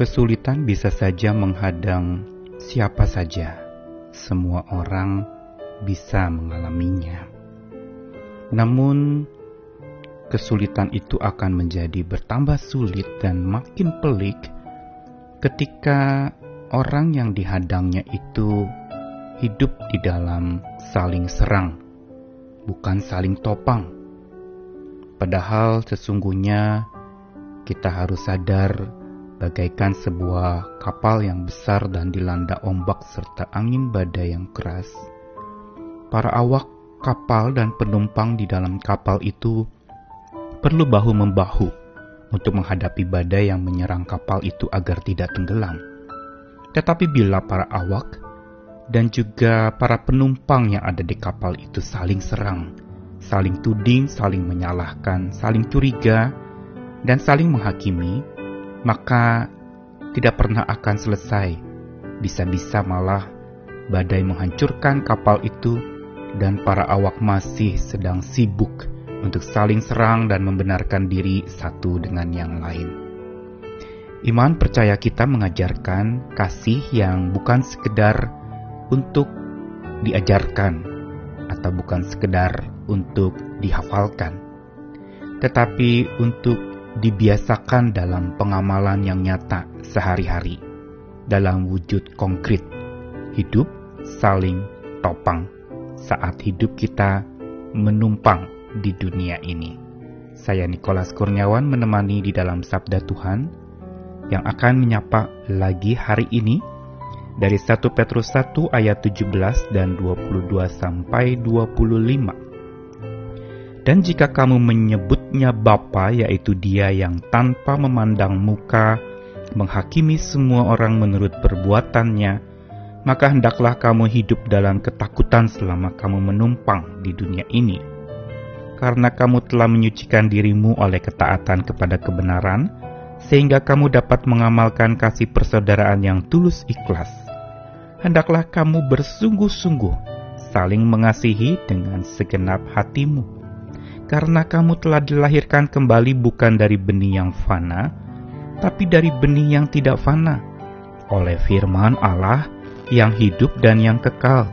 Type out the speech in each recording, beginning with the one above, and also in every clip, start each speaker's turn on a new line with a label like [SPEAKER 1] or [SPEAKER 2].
[SPEAKER 1] Kesulitan bisa saja menghadang siapa saja. Semua orang bisa mengalaminya. Namun, kesulitan itu akan menjadi bertambah sulit dan makin pelik ketika orang yang dihadangnya itu hidup di dalam saling serang, bukan saling topang. Padahal sesungguhnya kita harus sadar bagaikan sebuah kapal yang besar dan dilanda ombak serta angin badai yang keras. Para awak kapal dan penumpang di dalam kapal itu perlu bahu-membahu untuk menghadapi badai yang menyerang kapal itu agar tidak tenggelam. Tetapi bila para awak dan juga para penumpang yang ada di kapal itu saling serang, saling tuding, saling menyalahkan, saling curiga, dan saling menghakimi, maka tidak pernah akan selesai. Bisa-bisa malah badai menghancurkan kapal itu dan para awak masih sedang sibuk untuk saling serang dan membenarkan diri satu dengan yang lain. Iman percaya kita mengajarkan kasih yang bukan sekedar untuk diajarkan atau bukan sekedar untuk dihafalkan, tetapi untuk dibiasakan dalam pengamalan yang nyata sehari-hari dalam wujud konkret hidup saling topang saat hidup kita menumpang di dunia ini. Saya Nikolas Kurniawan menemani di dalam Sabda Tuhan yang akan menyapa lagi hari ini dari 1 Petrus 1 ayat 17 dan 22 sampai 25. Dan jika kamu menyebutnya Bapa yaitu dia yang tanpa memandang muka menghakimi semua orang menurut perbuatannya, maka hendaklah kamu hidup dalam ketakutan selama kamu menumpang di dunia ini. Karena kamu telah menyucikan dirimu oleh ketaatan kepada kebenaran, sehingga kamu dapat mengamalkan kasih persaudaraan yang tulus ikhlas. Hendaklah kamu bersungguh-sungguh saling mengasihi dengan segenap hatimu, karena kamu telah dilahirkan kembali bukan dari benih yang fana, tapi dari benih yang tidak fana, oleh firman Allah yang hidup dan yang kekal.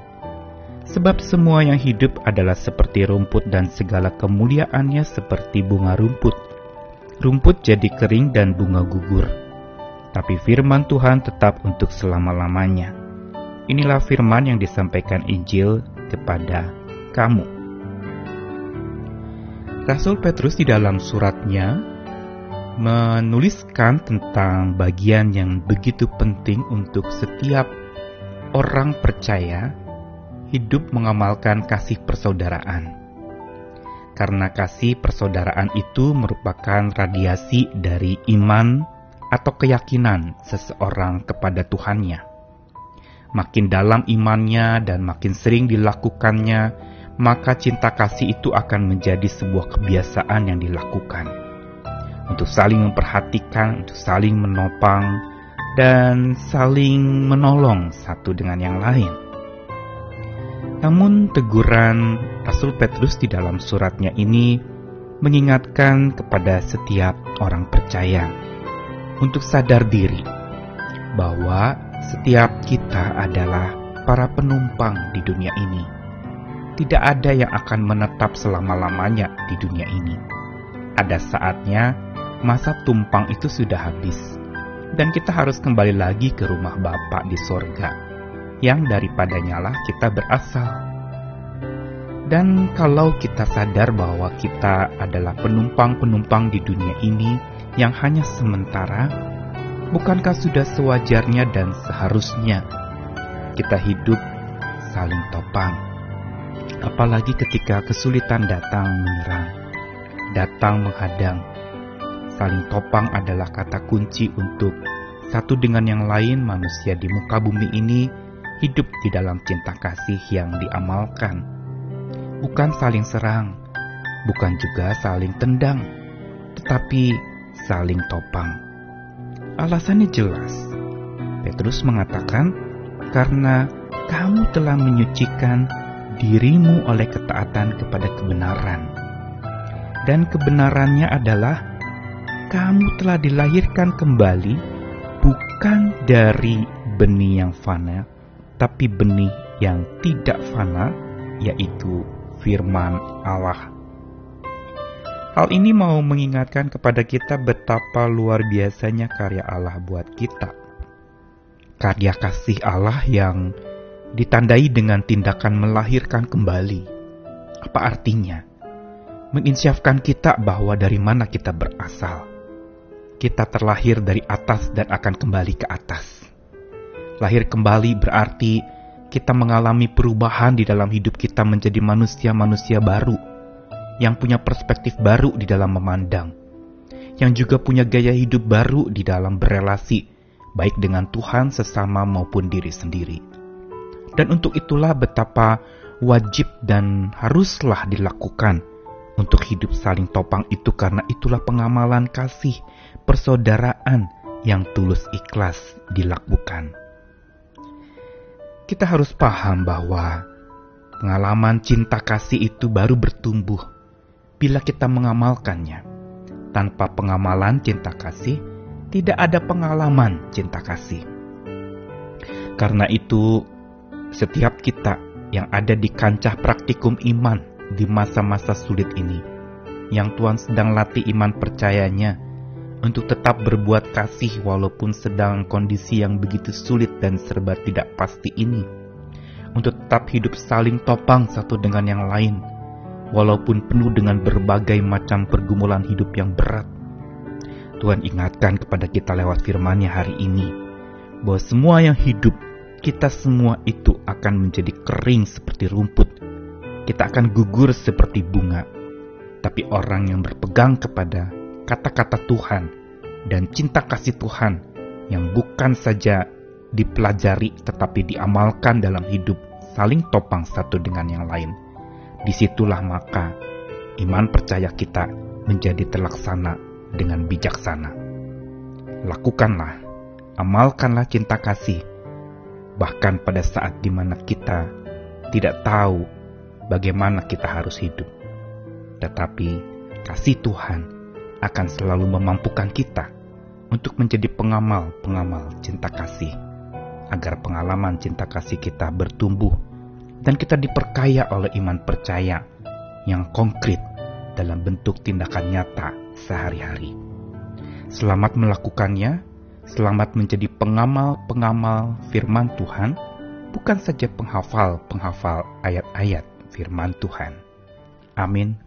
[SPEAKER 1] Sebab semua yang hidup adalah seperti rumput dan segala kemuliaannya seperti bunga rumput. Rumput jadi kering dan bunga gugur. Tapi firman Tuhan tetap untuk selama-lamanya. Inilah firman yang disampaikan Injil kepada kamu. Rasul Petrus di dalam suratnya menuliskan tentang bagian yang begitu penting untuk setiap orang percaya hidup mengamalkan kasih persaudaraan. Karena kasih persaudaraan itu merupakan radiasi dari iman atau keyakinan seseorang kepada Tuhannya. Makin dalam imannya dan makin sering dilakukannya, maka cinta kasih itu akan menjadi sebuah kebiasaan yang dilakukan. Untuk saling memperhatikan, untuk saling menopang, dan saling menolong satu dengan yang lain. Namun teguran Rasul Petrus di dalam suratnya ini mengingatkan kepada setiap orang percaya untuk sadar diri bahwa setiap kita adalah para penumpang di dunia ini. Tidak ada yang akan menetap selama-lamanya di dunia ini. Ada saatnya masa tumpang itu sudah habis dan kita harus kembali lagi ke rumah Bapa di sorga, yang daripadanya lah kita berasal. Dan kalau kita sadar bahwa kita adalah penumpang-penumpang di dunia ini yang hanya sementara, bukankah sudah sewajarnya dan seharusnya kita hidup saling topang? Apalagi ketika kesulitan datang menyerang, datang menghadang, Saling topang adalah kata kunci untuk satu dengan yang lain manusia di muka bumi ini hidup di dalam cinta kasih yang diamalkan. Bukan saling serang, bukan juga saling tendang, tetapi saling topang. Alasannya jelas. Petrus mengatakan, "Karena kamu telah menyucikan dirimu oleh ketaatan kepada kebenaran." Dan kebenarannya adalah kamu telah dilahirkan kembali bukan dari benih yang fana, tapi benih yang tidak fana, yaitu firman Allah. Hal ini mau mengingatkan kepada kita betapa luar biasanya karya Allah buat kita. Karya kasih Allah yang ditandai dengan tindakan melahirkan kembali. Apa artinya? Menginsyafkan kita bahwa dari mana kita berasal. Kita terlahir dari atas dan akan kembali ke atas. Lahir kembali berarti kita mengalami perubahan di dalam hidup kita menjadi manusia-manusia baru yang punya perspektif baru di dalam memandang, yang juga punya gaya hidup baru di dalam berelasi, baik dengan Tuhan sesama maupun diri sendiri. Dan untuk itulah betapa wajib dan haruslah dilakukan untuk hidup saling topang itu karena itulah pengamalan kasih persaudaraan yang tulus ikhlas dilakukan. Kita harus paham bahwa pengalaman cinta kasih itu baru bertumbuh bila kita mengamalkannya. Tanpa pengamalan cinta kasih, tidak ada pengalaman cinta kasih. Karena itu, setiap kita yang ada di kancah praktikum iman di masa-masa sulit ini, yang Tuhan sedang latih iman percayanya untuk tetap berbuat kasih walaupun sedang kondisi yang begitu sulit dan serba tidak pasti ini, untuk tetap hidup saling topang satu dengan yang lain, walaupun penuh dengan berbagai macam pergumulan hidup yang berat. Tuhan ingatkan kepada kita lewat firman-Nya hari ini, bahwa semua yang hidup, kita semua itu akan menjadi kering seperti rumput. Kita akan gugur seperti bunga. Tapi orang yang berpegang kepada kata-kata Tuhan dan cinta kasih Tuhan yang bukan saja dipelajari tetapi diamalkan dalam hidup saling topang satu dengan yang lain di situlah maka iman percaya kita menjadi terlaksana dengan bijaksana. Lakukanlah, amalkanlah cinta kasih, bahkan pada saat di mana kita tidak tahu bagaimana kita harus hidup. Tetapi kasih Tuhan akan selalu memampukan kita untuk menjadi pengamal-pengamal cinta kasih, agar pengalaman cinta kasih kita bertumbuh dan kita diperkaya oleh iman percaya yang konkret dalam bentuk tindakan nyata sehari-hari. Selamat melakukannya, selamat menjadi pengamal-pengamal firman Tuhan, bukan saja penghafal-penghafal ayat-ayat firman Tuhan. Amin.